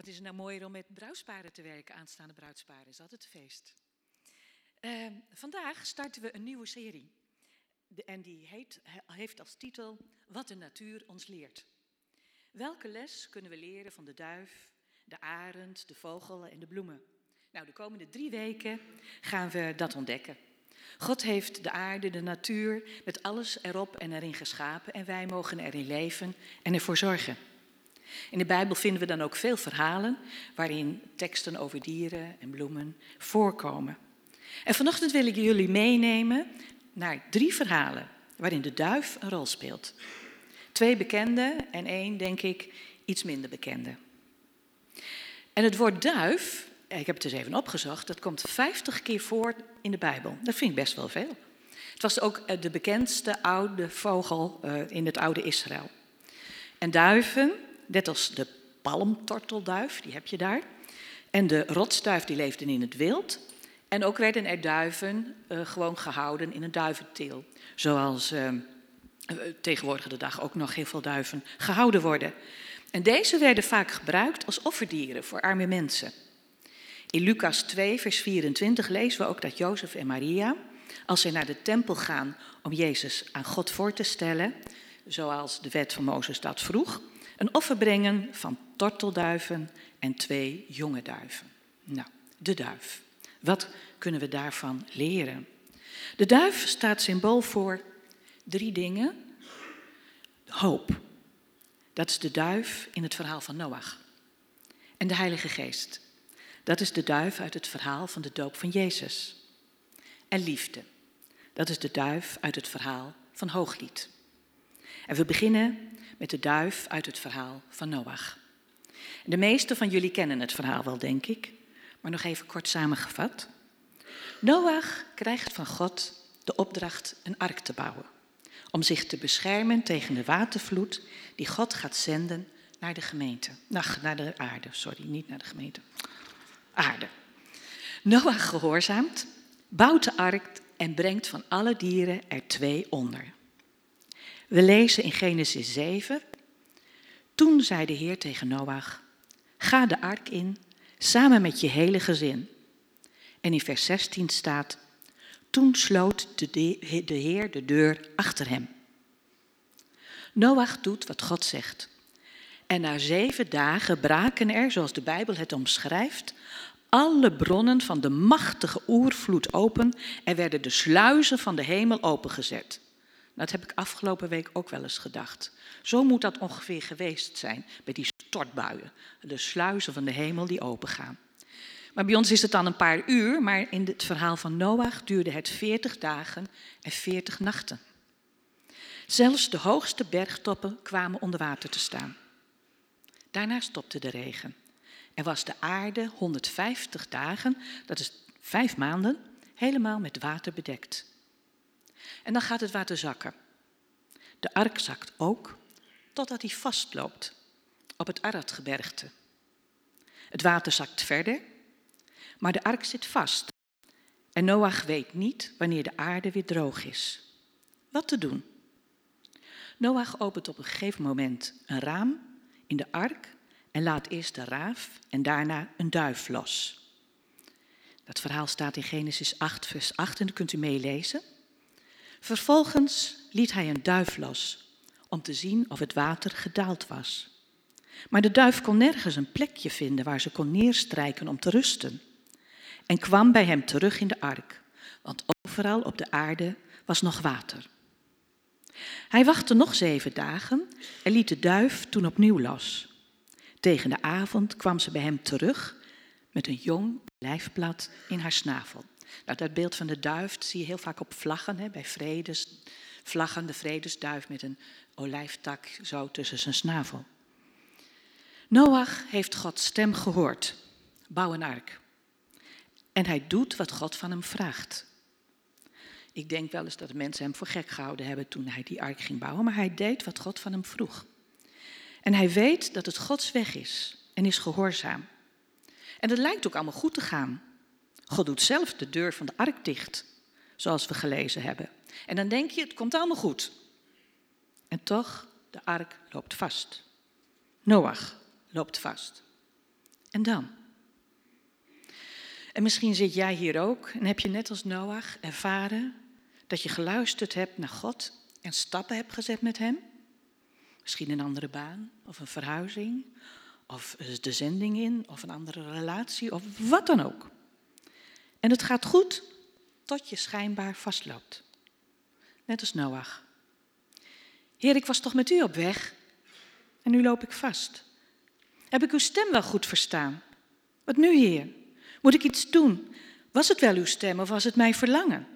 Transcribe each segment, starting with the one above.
Wat is het nou mooier om met bruidsparen te werken, aanstaande bruidsparen, is altijd een feest. Uh, vandaag starten we een nieuwe serie. De, en die heet, heeft als titel Wat de natuur ons leert. Welke les kunnen we leren van de duif, de arend, de vogel en de bloemen? Nou, de komende drie weken gaan we dat ontdekken. God heeft de aarde, de natuur, met alles erop en erin geschapen en wij mogen erin leven en ervoor zorgen. In de Bijbel vinden we dan ook veel verhalen waarin teksten over dieren en bloemen voorkomen. En vanochtend wil ik jullie meenemen naar drie verhalen waarin de duif een rol speelt. Twee bekende en één, denk ik, iets minder bekende. En het woord duif, ik heb het eens even opgezocht, dat komt 50 keer voor in de Bijbel. Dat vind ik best wel veel. Het was ook eh, de bekendste oude vogel eh, in het oude Israël. En duiven, net als de palmtortelduif, die heb je daar. En de rotsduif, die leefden in het wild. En ook werden er duiven uh, gewoon gehouden in een duiventeel. Zoals uh, tegenwoordig de dag ook nog heel veel duiven gehouden worden. En deze werden vaak gebruikt als offerdieren voor arme mensen. In Lucas 2, vers 24 lezen we ook dat Jozef en Maria, als zij naar de tempel gaan om Jezus aan God voor te stellen, zoals de wet van Mozes dat vroeg, een offer brengen van tortelduiven en twee jonge duiven. Nou, de duif. Wat kunnen we daarvan leren? De duif staat symbool voor drie dingen. Hoop. Dat is de duif in het verhaal van Noach. En de Heilige Geest. Dat is de duif uit het verhaal van de doop van Jezus. En liefde. Dat is de duif uit het verhaal van Hooglied. En we beginnen met de duif uit het verhaal van Noach. De meesten van jullie kennen het verhaal wel, denk ik, maar nog even kort samengevat. Noach krijgt van God de opdracht een ark te bouwen, om zich te beschermen tegen de watervloed die God gaat zenden naar de gemeente. Ach, naar de aarde, sorry, niet naar de gemeente. Aarde. Noach gehoorzaamt, bouwt de ark en brengt van alle dieren er twee onder. We lezen in Genesis 7. Toen zei de Heer tegen Noach: Ga de ark in, samen met je hele gezin. En in vers 16 staat: Toen sloot de, de Heer de deur achter hem. Noach doet wat God zegt. En na zeven dagen braken er, zoals de Bijbel het omschrijft, alle bronnen van de machtige oervloed open en werden de sluizen van de hemel opengezet. Dat heb ik afgelopen week ook wel eens gedacht. Zo moet dat ongeveer geweest zijn bij die stortbuien. De sluizen van de hemel die opengaan. Maar bij ons is het dan een paar uur, maar in het verhaal van Noach duurde het 40 dagen en 40 nachten. Zelfs de hoogste bergtoppen kwamen onder water te staan. Daarna stopte de regen. Er was de aarde 150 dagen, dat is vijf maanden, helemaal met water bedekt. En dan gaat het water zakken. De ark zakt ook, totdat hij vastloopt op het Aradgebergte. Het water zakt verder, maar de ark zit vast. En Noach weet niet wanneer de aarde weer droog is. Wat te doen? Noach opent op een gegeven moment een raam in de ark en laat eerst de raaf en daarna een duif los. Dat verhaal staat in Genesis 8, vers 8 en dat kunt u meelezen. Vervolgens liet hij een duif los om te zien of het water gedaald was. Maar de duif kon nergens een plekje vinden waar ze kon neerstrijken om te rusten. En kwam bij hem terug in de ark, want overal op de aarde was nog water. Hij wachtte nog zeven dagen en liet de duif toen opnieuw los. Tegen de avond kwam ze bij hem terug met een jong lijfblad in haar snavel. Nou, dat beeld van de duif zie je heel vaak op vlaggen, hè, bij vredes, vlaggen, de vredesduif met een olijftak zo tussen zijn snavel. Noach heeft Gods stem gehoord. Bouw een ark. En hij doet wat God van hem vraagt. Ik denk wel eens dat mensen hem voor gek gehouden hebben toen hij die ark ging bouwen, maar hij deed wat God van hem vroeg. En hij weet dat het Gods weg is en is gehoorzaam. En het lijkt ook allemaal goed te gaan. God doet zelf de deur van de ark dicht, zoals we gelezen hebben. En dan denk je, het komt allemaal goed. En toch, de ark loopt vast. Noach loopt vast. En dan? En misschien zit jij hier ook en heb je net als Noach ervaren dat je geluisterd hebt naar God en stappen hebt gezet met Hem. Misschien een andere baan of een verhuizing of de zending in of een andere relatie of wat dan ook. En het gaat goed tot je schijnbaar vastloopt. Net als Noach. Heer, ik was toch met u op weg en nu loop ik vast. Heb ik uw stem wel goed verstaan? Wat nu, Heer? Moet ik iets doen? Was het wel uw stem of was het mijn verlangen?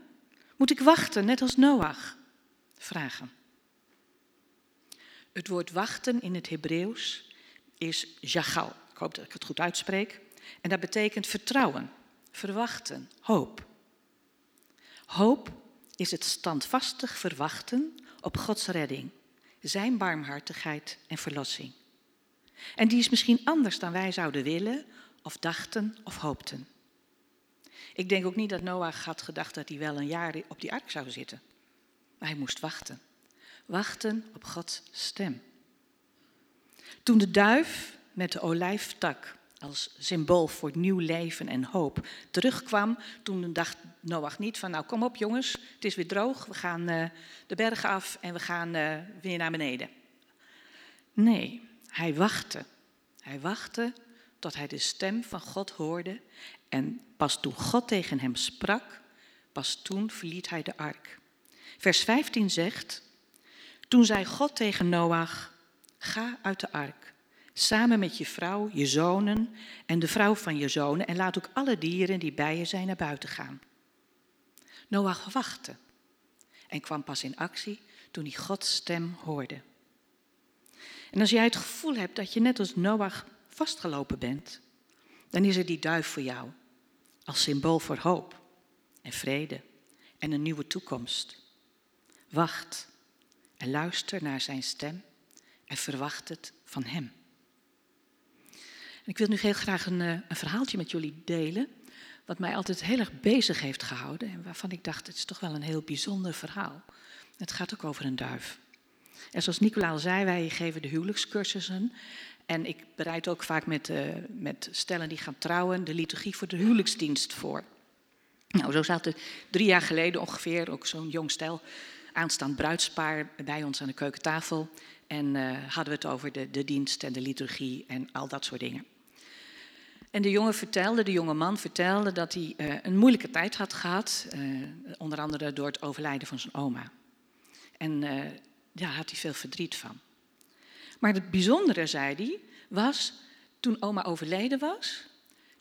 Moet ik wachten, net als Noach? Vragen. Het woord wachten in het Hebreeuws is jagal. Ik hoop dat ik het goed uitspreek. En dat betekent vertrouwen, verwachten, hoop. Hoop is het standvastig verwachten op Gods redding, Zijn barmhartigheid en verlossing. En die is misschien anders dan wij zouden willen, of dachten of hoopten. Ik denk ook niet dat Noach had gedacht dat hij wel een jaar op die ark zou zitten. Maar hij moest wachten. Wachten op Gods stem. Toen de duif met de olijftak als symbool voor nieuw leven en hoop terugkwam, toen dacht Noach niet van nou kom op jongens, het is weer droog, we gaan uh, de bergen af en we gaan uh, weer naar beneden. Nee, hij wachtte. Hij wachtte tot hij de stem van God hoorde en pas toen God tegen hem sprak, pas toen verliet hij de ark. Vers 15 zegt, toen zei God tegen Noach, ga uit de ark, samen met je vrouw, je zonen en de vrouw van je zonen en laat ook alle dieren die bij je zijn naar buiten gaan. Noach wachtte en kwam pas in actie toen hij Gods stem hoorde. En als jij het gevoel hebt dat je net als Noach vastgelopen bent, dan is er die duif voor jou als symbool voor hoop en vrede en een nieuwe toekomst. Wacht en luister naar zijn stem en verwacht het van hem. Ik wil nu heel graag een, eh, een verhaaltje met jullie delen, wat mij altijd heel erg bezig heeft gehouden en waarvan ik dacht, het is toch wel een heel bijzonder verhaal. Het gaat ook over een duif. En zoals Nicola al zei, wij geven de huwelijkscursussen. En ik bereid ook vaak met, uh, met stellen die gaan trouwen de liturgie voor de huwelijksdienst voor. Nou, zo zat er drie jaar geleden ongeveer ook zo'n jong stel, aanstaand bruidspaar, bij ons aan de keukentafel. En uh, hadden we het over de, de dienst en de liturgie en al dat soort dingen. En de jongen vertelde, de jonge man vertelde dat hij uh, een moeilijke tijd had gehad, onder andere door het overlijden van zijn oma. En daar had hij veel verdriet van. Maar het bijzondere, zei hij, was toen oma overleden was,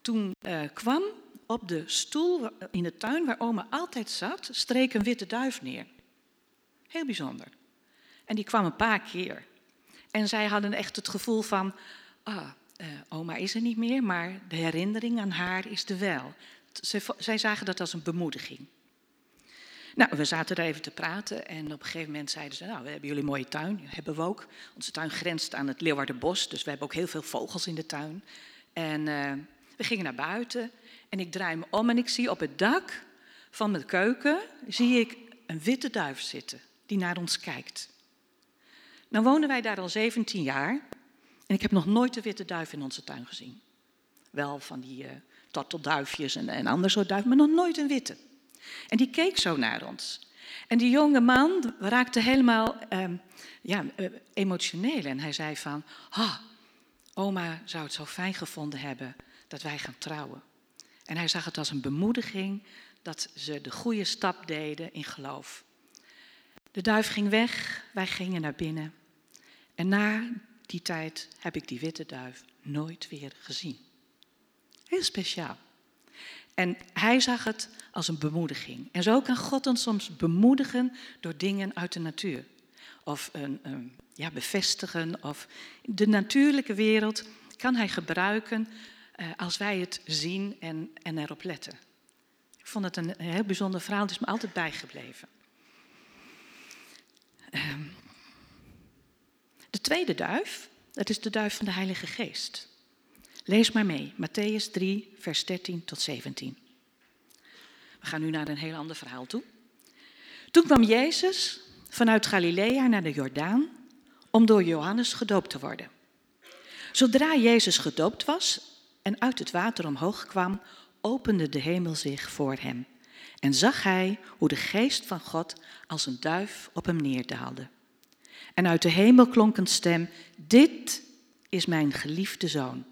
toen kwam op de stoel in de tuin waar oma altijd zat, streek een witte duif neer. Heel bijzonder. En die kwam een paar keer. En zij hadden echt het gevoel van, ah, uh, oma is er niet meer, maar de herinnering aan haar is er wel. zij zagen dat als een bemoediging. Nou, we zaten er even te praten en op een gegeven moment zeiden ze, nou, we hebben jullie mooie tuin. hebben we ook. Onze tuin grenst aan het Leeuwardenbos, dus we hebben ook heel veel vogels in de tuin. En uh, we gingen naar buiten en ik draai me om en ik zie op het dak van mijn keuken, zie ik een witte duif zitten die naar ons kijkt. Nou wonen wij daar al 17 jaar en ik heb nog nooit de witte duif in onze tuin gezien. Wel van die uh, en, en ander soort duif, maar nog nooit een witte. En die keek zo naar ons. En die jonge man raakte helemaal um, ja, eh, emotioneel. En hij zei van, oma zou het zo fijn gevonden hebben dat wij gaan trouwen. En hij zag het als een bemoediging dat ze de goede stap deden in geloof. De duif ging weg, wij gingen naar binnen. En na die tijd heb ik die witte duif nooit weer gezien. Heel speciaal. En hij zag het als een bemoediging. En zo kan God ons soms bemoedigen door dingen uit de natuur. Of een, ja, bevestigen. Of de natuurlijke wereld kan hij gebruiken uh, als wij het zien en, en erop letten. Ik vond het een, heel bijzonder verhaal. Het is me altijd bijgebleven. Um, de tweede duif, dat is de duif van de Heilige Geest. Lees maar mee, Matthäus 3, vers 13 tot 17. We gaan nu naar een heel ander verhaal toe. Toen kwam Jezus vanuit Galilea naar de Jordaan om door Johannes gedoopt te worden. Zodra Jezus gedoopt was, en uit het water omhoog kwam, opende de hemel zich voor hem. En zag hij hoe de geest van God als een duif op hem neerdaalde. En uit de hemel klonk een stem: Dit is mijn geliefde zoon.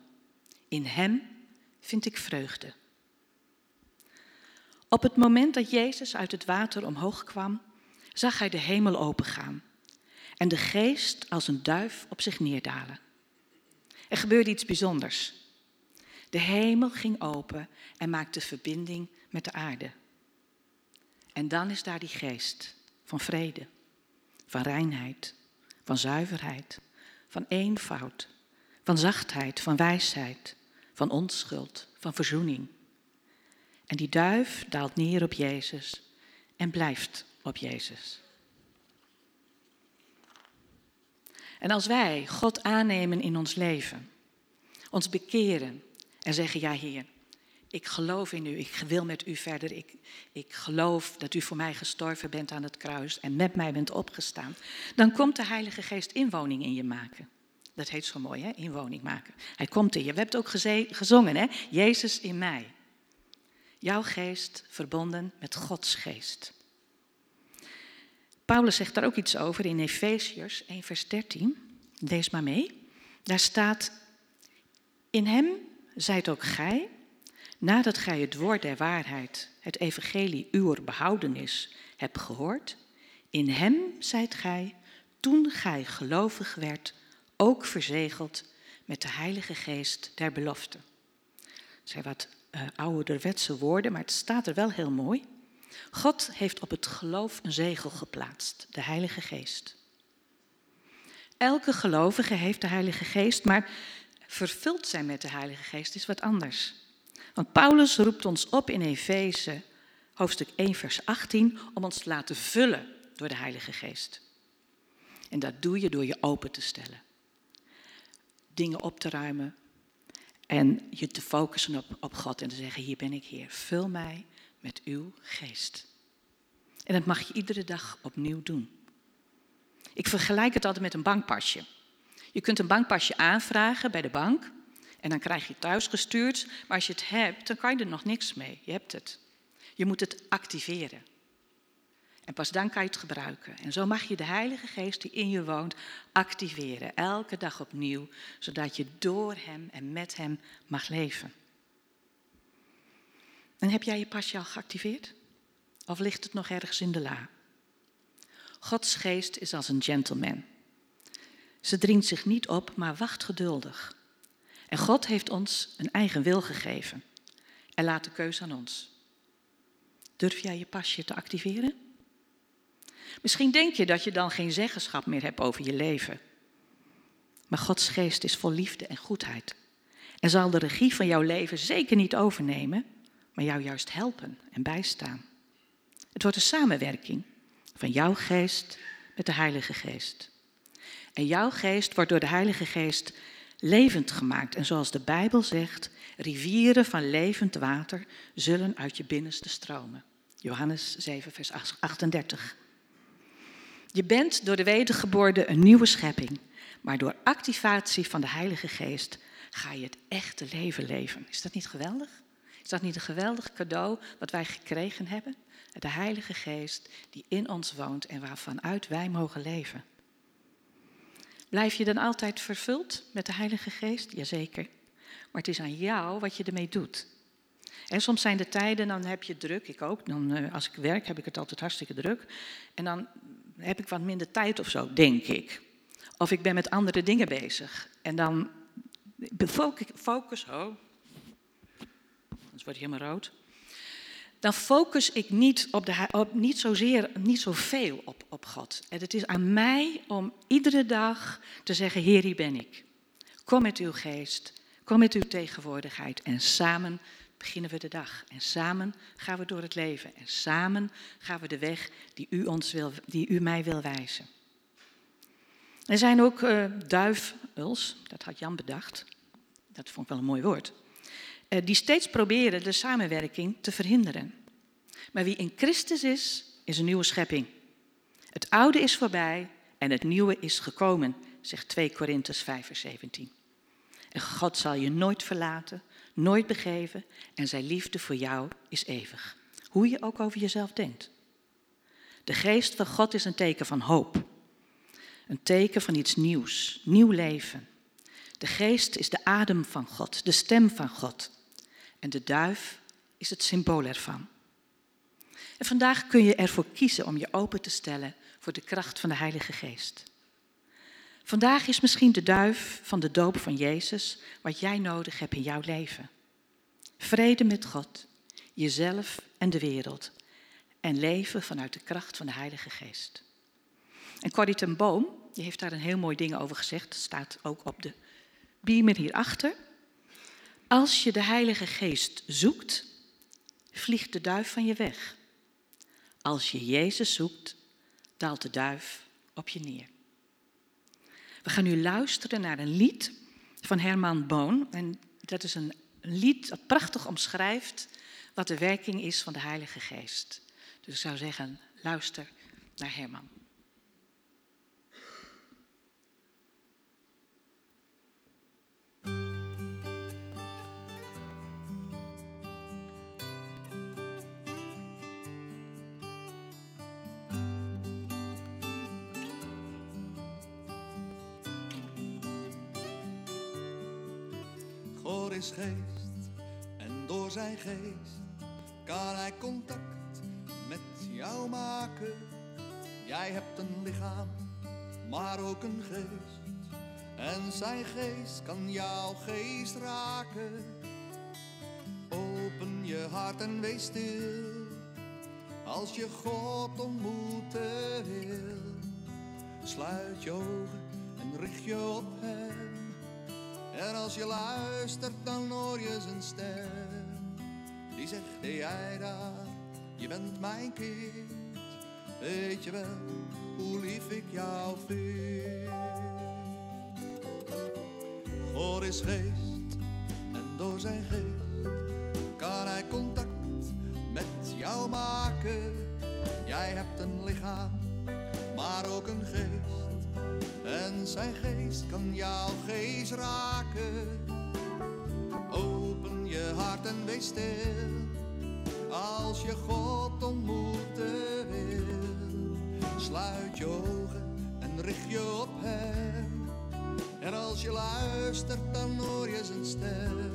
In hem vind ik vreugde. Op het moment dat Jezus uit het water omhoog kwam, zag hij de hemel opengaan en de geest als een duif op zich neerdalen. Er gebeurde iets bijzonders. De hemel ging open en maakte verbinding met de aarde. En dan is daar die geest van vrede, van reinheid, van zuiverheid, van eenvoud, van zachtheid, van wijsheid, van onschuld, van verzoening. En die duif daalt neer op Jezus en blijft op Jezus. En als wij God aannemen in ons leven, ons bekeren en zeggen, ja Heer, ik geloof in u, ik wil met u verder, ik, ik geloof dat u voor mij gestorven bent aan het kruis en met mij bent opgestaan, dan komt de Heilige Geest inwoning in je maken. Dat heet zo mooi, hè? inwoning maken. Hij komt in je. We hebben het ook gezongen, hè? Jezus in mij. Jouw geest verbonden met Gods geest. Paulus zegt daar ook iets over in Efeziërs 1, vers 13. Lees maar mee. Daar staat: In hem zijt ook gij, nadat gij het woord der waarheid, het evangelie uw behoudenis, hebt gehoord. In hem zijt gij, toen gij gelovig werd, ook verzegeld met de Heilige Geest der belofte. Dat zijn wat uh, ouderwetse woorden, maar het staat er wel heel mooi. God heeft op het geloof een zegel geplaatst, de Heilige Geest. Elke gelovige heeft de Heilige Geest, maar vervuld zijn met de Heilige Geest is wat anders. Want Paulus roept ons op in Efeze, hoofdstuk 1, vers 18, om ons te laten vullen door de Heilige Geest. En dat doe je door je open te stellen. Dingen op te ruimen en je te focussen op, op God en te zeggen, hier ben ik Heer, vul mij met uw geest. En dat mag je iedere dag opnieuw doen. Ik vergelijk het altijd met een bankpasje. Je kunt een bankpasje aanvragen bij de bank en dan krijg je het thuis gestuurd, maar als je het hebt, dan kan je er nog niks mee. Je hebt het. Je moet het activeren. En pas dan kan je het gebruiken. En zo mag je de Heilige Geest die in je woont activeren, elke dag opnieuw, zodat je door Hem en met Hem mag leven. En heb jij je pasje al geactiveerd? Of ligt het nog ergens in de la? Gods geest is als een gentleman. Ze dringt zich niet op, maar wacht geduldig. En God heeft ons een eigen wil gegeven en laat de keuze aan ons. Durf jij je pasje te activeren? Misschien denk je dat je dan geen zeggenschap meer hebt over je leven. Maar Gods geest is vol liefde en goedheid. En zal de regie van jouw leven zeker niet overnemen, maar jou juist helpen en bijstaan. Het wordt een samenwerking van jouw geest met de Heilige Geest. En jouw geest wordt door de Heilige Geest levend gemaakt. En zoals de Bijbel zegt, rivieren van levend water zullen uit je binnenste stromen. Johannes 7, vers 38. Je bent door de wedergeboorte een nieuwe schepping, maar door activatie van de Heilige Geest ga je het echte leven leven. Is dat niet geweldig? Is dat niet een geweldig cadeau wat wij gekregen hebben? De Heilige Geest die in ons woont en waarvan uit wij mogen leven. Blijf je dan altijd vervuld met de Heilige Geest? Jazeker. Maar het is aan jou wat je ermee doet. En soms zijn er tijden, dan heb je druk, ik ook. Dan, eh, als ik werk heb ik het altijd hartstikke druk. En dan heb ik wat minder tijd of zo, denk ik. Of ik ben met andere dingen bezig. En dan focus, focus oh, anders word je helemaal rood. Dan focus ik niet, op de, op, niet, zozeer, niet zoveel op, op God. En het is aan mij om iedere dag te zeggen, Heer, hier ben ik. Kom met uw geest, kom met uw tegenwoordigheid en samen beginnen we de dag. En samen gaan we door het leven. En samen gaan we de weg die u, ons wil, die u mij wil wijzen. Er zijn ook uh, duivels, dat had Jan bedacht. Dat vond ik wel een mooi woord. Uh, die steeds proberen de samenwerking te verhinderen. Maar wie in Christus is, is een nieuwe schepping. Het oude is voorbij en het nieuwe is gekomen, zegt 2 Korinthus 5 vers 17. En God zal je nooit verlaten, nooit begeven en zijn liefde voor jou is eeuwig. Hoe je ook over jezelf denkt. De geest van God is een teken van hoop. Een teken van iets nieuws, nieuw leven. De geest is de adem van God, de stem van God. En de duif is het symbool ervan. En vandaag kun je ervoor kiezen om je open te stellen voor de kracht van de Heilige Geest. Vandaag is misschien de duif van de doop van Jezus wat jij nodig hebt in jouw leven. Vrede met God, jezelf en de wereld. En leven vanuit de kracht van de Heilige Geest. En Corrie ten Boom, die heeft daar een heel mooi ding over gezegd. staat ook op de beamer hierachter. Als je de Heilige Geest zoekt, vliegt de duif van je weg. Als je Jezus zoekt, daalt de duif op je neer. We gaan nu luisteren naar een lied van Herman Boon. En dat is een lied dat prachtig omschrijft wat de werking is van de Heilige Geest. Dus ik zou zeggen, luister naar Herman. Geest en door zijn geest kan hij contact met jou maken. Jij hebt een lichaam, maar ook een geest. En zijn geest kan jouw geest raken. Open je hart en wees stil. Als je God ontmoeten wil. Sluit je ogen en richt je op hem. En als je luistert, dan hoor je zijn stem. Die zegt, hey jij daar, je bent mijn kind. Weet je wel, hoe lief ik jou vind. God is geest en door zijn geest kan hij contact met jou maken. Jij hebt een lichaam, maar ook een geest. En zijn geest kan jouw geest raken. Open je hart en wees stil. Als je God ontmoeten wil. Sluit je ogen en richt je op hem. En als je luistert, dan hoor je zijn stem.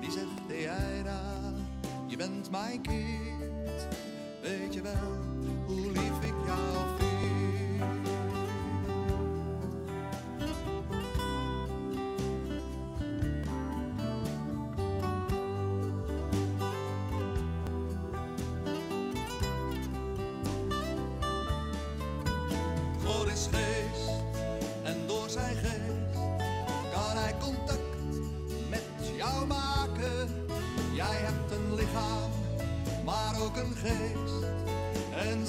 Die zegt, hey, daar, je bent mijn kind. Weet je wel,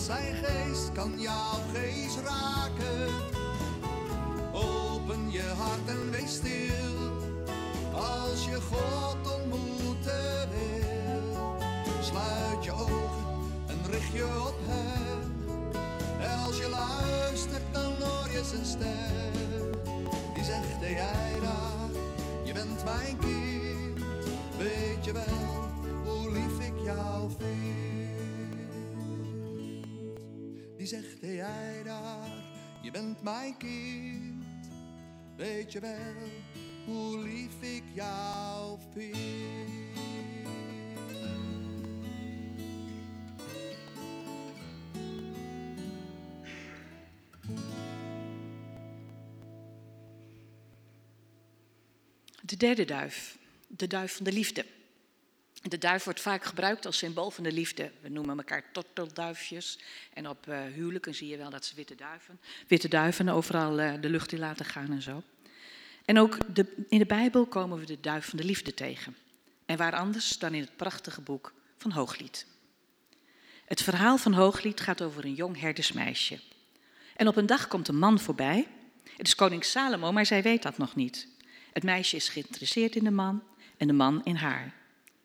Zijn geest kan jouw geest raken. Open je hart en wees stil. Als je God ontmoeten wil. Sluit je ogen en richt je op hem. En als je luistert, dan hoor je zijn stem. Die zegt, jij daar, je bent mijn kind. Weet je wel, zegt jij daar, je bent mijn kind. Weet je wel hoe lief ik jou vind? De derde duif, de duif van de liefde. De duif wordt vaak gebruikt als symbool van de liefde. We noemen elkaar tortelduifjes. En op uh, huwelijken zie je wel dat ze witte duiven, witte duiven overal uh, de lucht in laten gaan en zo. En ook de, in de Bijbel komen we de duif van de liefde tegen. En waar anders dan in het prachtige boek van Hooglied. Het verhaal van Hooglied gaat over een jong herdersmeisje. En op een dag komt een man voorbij. Het is koning Salomo, maar zij weet dat nog niet. Het meisje is geïnteresseerd in de man en de man in haar.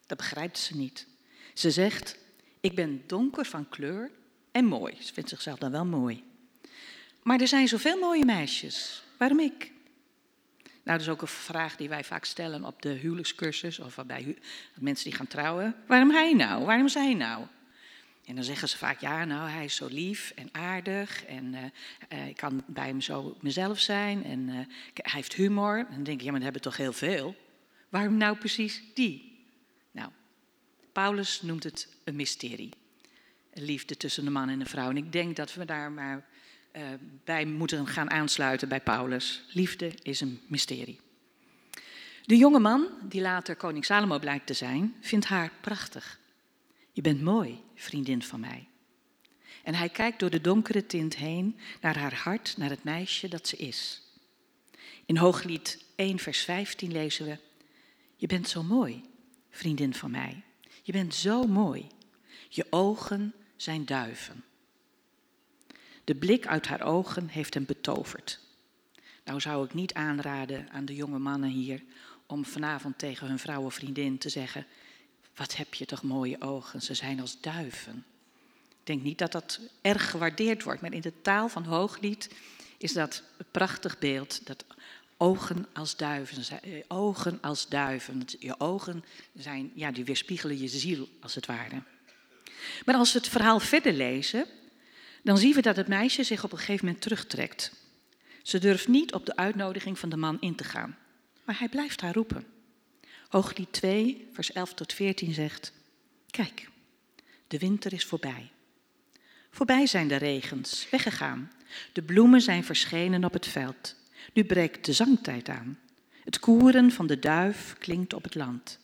Dat begrijpt ze niet. Ze zegt, ik ben donker van kleur en mooi. Ze vindt zichzelf dan wel mooi. Maar er zijn zoveel mooie meisjes. Waarom ik? Nou, dat is ook een vraag die wij vaak stellen op de huwelijkscursus of bij mensen die gaan trouwen. Waarom hij nou? Waarom zij nou? En dan zeggen ze vaak, ja, nou, hij is zo lief en aardig en uh, ik kan bij hem zo mezelf zijn en uh, hij heeft humor. En dan denk ik, ja, maar we hebben toch heel veel? Waarom nou precies die? Paulus noemt het een mysterie. Een liefde tussen de man en de vrouw. En ik denk dat we daar maar uh, bij moeten gaan aansluiten bij Paulus. Liefde is een mysterie. De jonge man, die later koning Salomo blijkt te zijn, vindt haar prachtig. Je bent mooi, vriendin van mij. En hij kijkt door de donkere tint heen naar haar hart, naar het meisje dat ze is. In Hooglied 1, vers 15 lezen we: Je bent zo mooi, vriendin van mij. Je bent zo mooi. Je ogen zijn duiven. De blik uit haar ogen heeft hem betoverd. Nou zou ik niet aanraden aan de jonge mannen hier om vanavond tegen hun vrouwenvriendin te zeggen: Wat heb je toch mooie ogen, ze zijn als duiven. Ik denk niet dat dat erg gewaardeerd wordt, maar in de taal van Hooglied is dat een prachtig beeld. Dat ogen als duiven, eh, ogen als duiven. Je ogen zijn, ja, die weerspiegelen je ziel als het ware. Maar als we het verhaal verder lezen, dan zien we dat het meisje zich op een gegeven moment terugtrekt. Ze durft niet op de uitnodiging van de man in te gaan, maar hij blijft haar roepen. Hooglied 2, vers 11 tot 14 zegt: Kijk, de winter is voorbij. Voorbij zijn de regens, weggegaan. De bloemen zijn verschenen op het veld. Nu breekt de zangtijd aan. Het koeren van de duif klinkt op het land.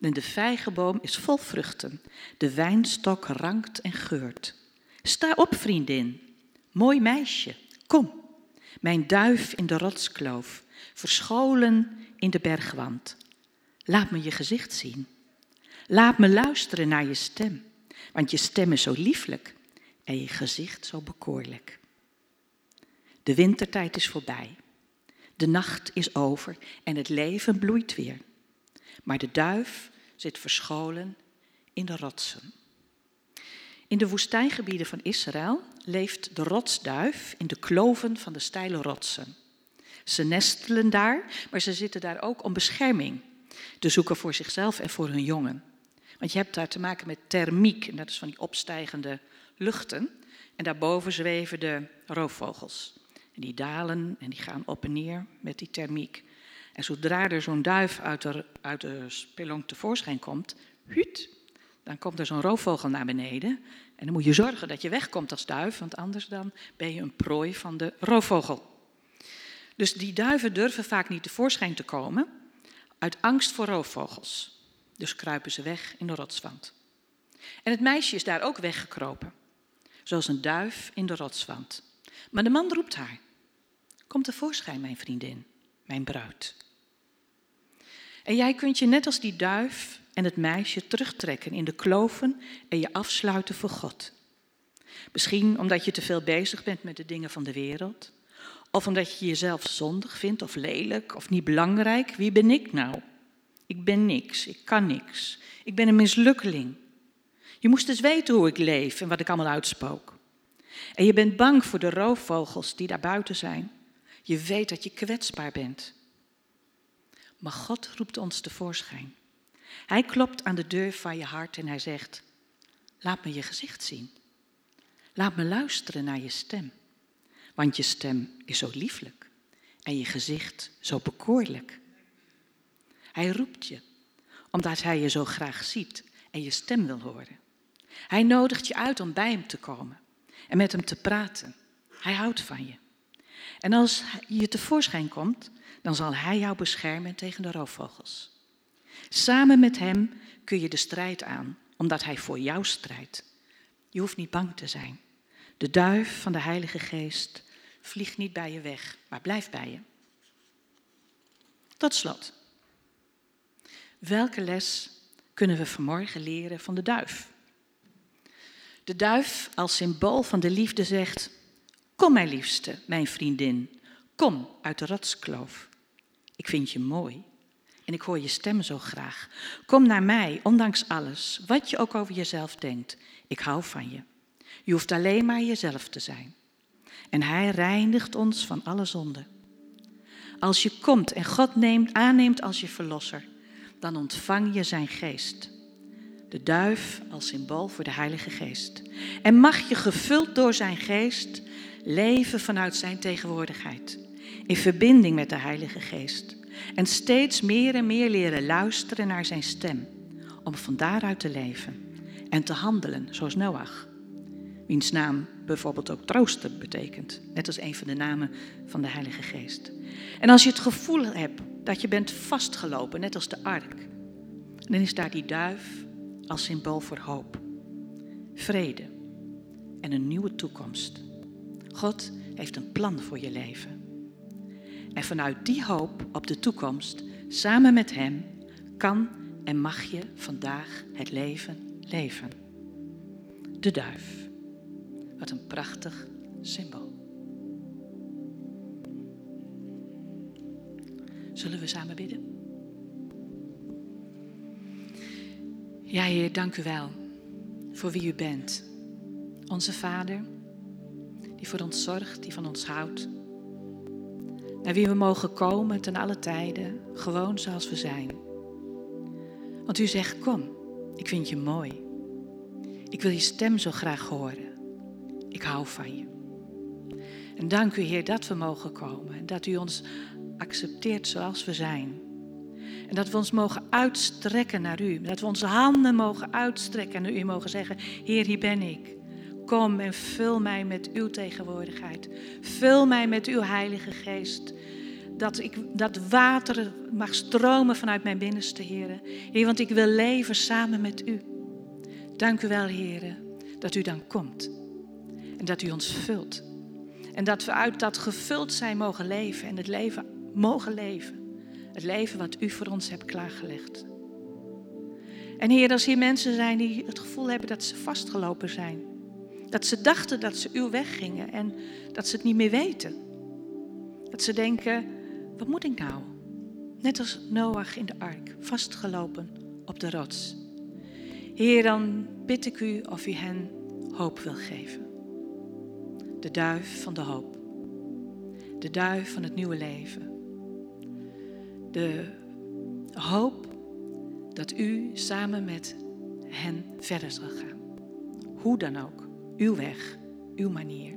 En de vijgenboom is vol vruchten. De wijnstok rankt en geurt. Sta op, vriendin. Mooi meisje, kom. Mijn duif in de rotskloof, verscholen in de bergwand. Laat me je gezicht zien. Laat me luisteren naar je stem, want je stem is zo lieflijk en je gezicht zo bekoorlijk. De wintertijd is voorbij. De nacht is over en het leven bloeit weer. Maar de duif zit verscholen in de rotsen. In de woestijngebieden van Israël leeft de rotsduif in de kloven van de steile rotsen. Ze nestelen daar, maar ze zitten daar ook om bescherming te zoeken voor zichzelf en voor hun jongen. Want je hebt daar te maken met thermiek, en dat is van die opstijgende luchten. En daarboven zweven de roofvogels. En die dalen en die gaan op en neer met die thermiek. En zodra er zo'n duif uit de, uit de spelonk tevoorschijn komt, huut, dan komt er zo'n roofvogel naar beneden. En dan moet je zorgen dat je wegkomt als duif, want anders dan ben je een prooi van de roofvogel. Dus die duiven durven vaak niet tevoorschijn te komen uit angst voor roofvogels. Dus kruipen ze weg in de rotswand. En het meisje is daar ook weggekropen, zoals een duif in de rotswand. Maar de man roept haar: Kom tevoorschijn, mijn vriendin, mijn bruid. En jij kunt je net als die duif en het meisje terugtrekken in de kloven en je afsluiten voor God. Misschien omdat je te veel bezig bent met de dingen van de wereld, of omdat je jezelf zondig vindt of lelijk of niet belangrijk. Wie ben ik nou? Ik ben niks, ik kan niks. Ik ben een mislukkeling. Je moest eens weten hoe ik leef en wat ik allemaal uitspook. En je bent bang voor de roofvogels die daar buiten zijn. Je weet dat je kwetsbaar bent. Maar God roept ons tevoorschijn. Hij klopt aan de deur van je hart en hij zegt: Laat me je gezicht zien. Laat me luisteren naar je stem. Want je stem is zo lieflijk en je gezicht zo bekoorlijk. Hij roept je omdat hij je zo graag ziet en je stem wil horen. Hij nodigt je uit om bij hem te komen en met hem te praten. Hij houdt van je. En als je tevoorschijn komt, dan zal hij jou beschermen tegen de roofvogels. Samen met hem kun je de strijd aan, omdat hij voor jou strijdt. Je hoeft niet bang te zijn. De duif van de Heilige Geest vliegt niet bij je weg, maar blijft bij je. Tot slot. Welke les kunnen we vanmorgen leren van de duif? De duif als symbool van de liefde zegt: Kom, mijn liefste, mijn vriendin, kom uit de rotskloof. Ik vind je mooi en ik hoor je stem zo graag. Kom naar mij, ondanks alles, wat je ook over jezelf denkt. Ik hou van je. Je hoeft alleen maar jezelf te zijn. En Hij reinigt ons van alle zonde. Als je komt en God neemt, aanneemt als je verlosser, dan ontvang je zijn geest. De duif als symbool voor de Heilige Geest. En mag je gevuld door zijn geest leven vanuit zijn tegenwoordigheid. In verbinding met de Heilige Geest. En steeds meer en meer leren luisteren naar zijn stem. Om van daaruit te leven en te handelen zoals Noach. Wiens naam bijvoorbeeld ook trooster betekent. Net als een van de namen van de Heilige Geest. En als je het gevoel hebt dat je bent vastgelopen, net als de ark, dan is daar die duif als symbool voor hoop, vrede en een nieuwe toekomst. God heeft een plan voor je leven. En vanuit die hoop op de toekomst, samen met Hem, kan en mag je vandaag het leven leven. De duif. Wat een prachtig symbool. Zullen we samen bidden? Ja, Heer, dank u wel voor wie u bent. Onze Vader, die voor ons zorgt, die van ons houdt. Naar wie we mogen komen ten alle tijden, gewoon zoals we zijn. Want u zegt, kom, ik vind je mooi. Ik wil je stem zo graag horen. Ik hou van je. En dank u, Heer, dat we mogen komen. En dat u ons accepteert zoals we zijn. En dat we ons mogen uitstrekken naar u. Dat we onze handen mogen uitstrekken en naar u mogen zeggen: Heer, hier ben ik. Kom en vul mij met uw tegenwoordigheid. Vul mij met uw Heilige Geest. Dat, ik, dat water mag stromen vanuit mijn binnenste, Heer. Heer, want ik wil leven samen met u. Dank u wel, Heer, dat u dan komt. En dat u ons vult. En dat we uit dat gevuld zijn mogen leven en het leven mogen leven. Het leven wat u voor ons hebt klaargelegd. En Heer, als hier mensen zijn die het gevoel hebben dat ze vastgelopen zijn. Dat ze dachten dat ze uw weg gingen en dat ze het niet meer weten. Dat ze denken, wat moet ik nou? Net als Noach in de ark, vastgelopen op de rots. Heer, dan bid ik u of u hen hoop wil geven. De duif van de hoop. De duif van het nieuwe leven de hoop dat u samen met hen verder zal gaan. Hoe dan ook, uw weg, uw manier.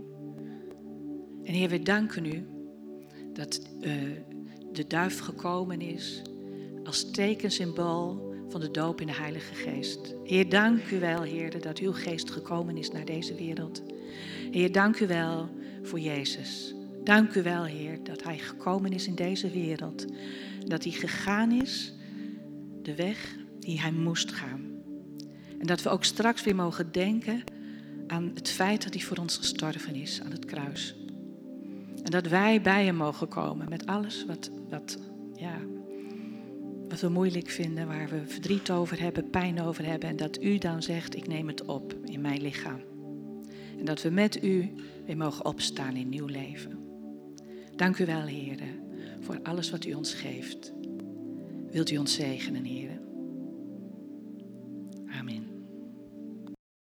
En Heer, we danken u dat uh, de duif gekomen is als tekensymbool van de doop in de Heilige Geest. Heer, dank u wel, Heer, dat uw geest gekomen is naar deze wereld. Heer, dank u wel voor Jezus. Dank u wel, Heer, dat Hij gekomen is in deze wereld dat hij gegaan is de weg die hij moest gaan. En dat we ook straks weer mogen denken aan het feit dat hij voor ons gestorven is aan het kruis. En dat wij bij hem mogen komen met alles wat, wat, ja, wat we moeilijk vinden, waar we verdriet over hebben, pijn over hebben. En dat u dan zegt, ik neem het op in mijn lichaam. En dat we met u weer mogen opstaan in nieuw leven. Dank u wel, heren voor alles wat u ons geeft. Wilt u ons zegenen, heren?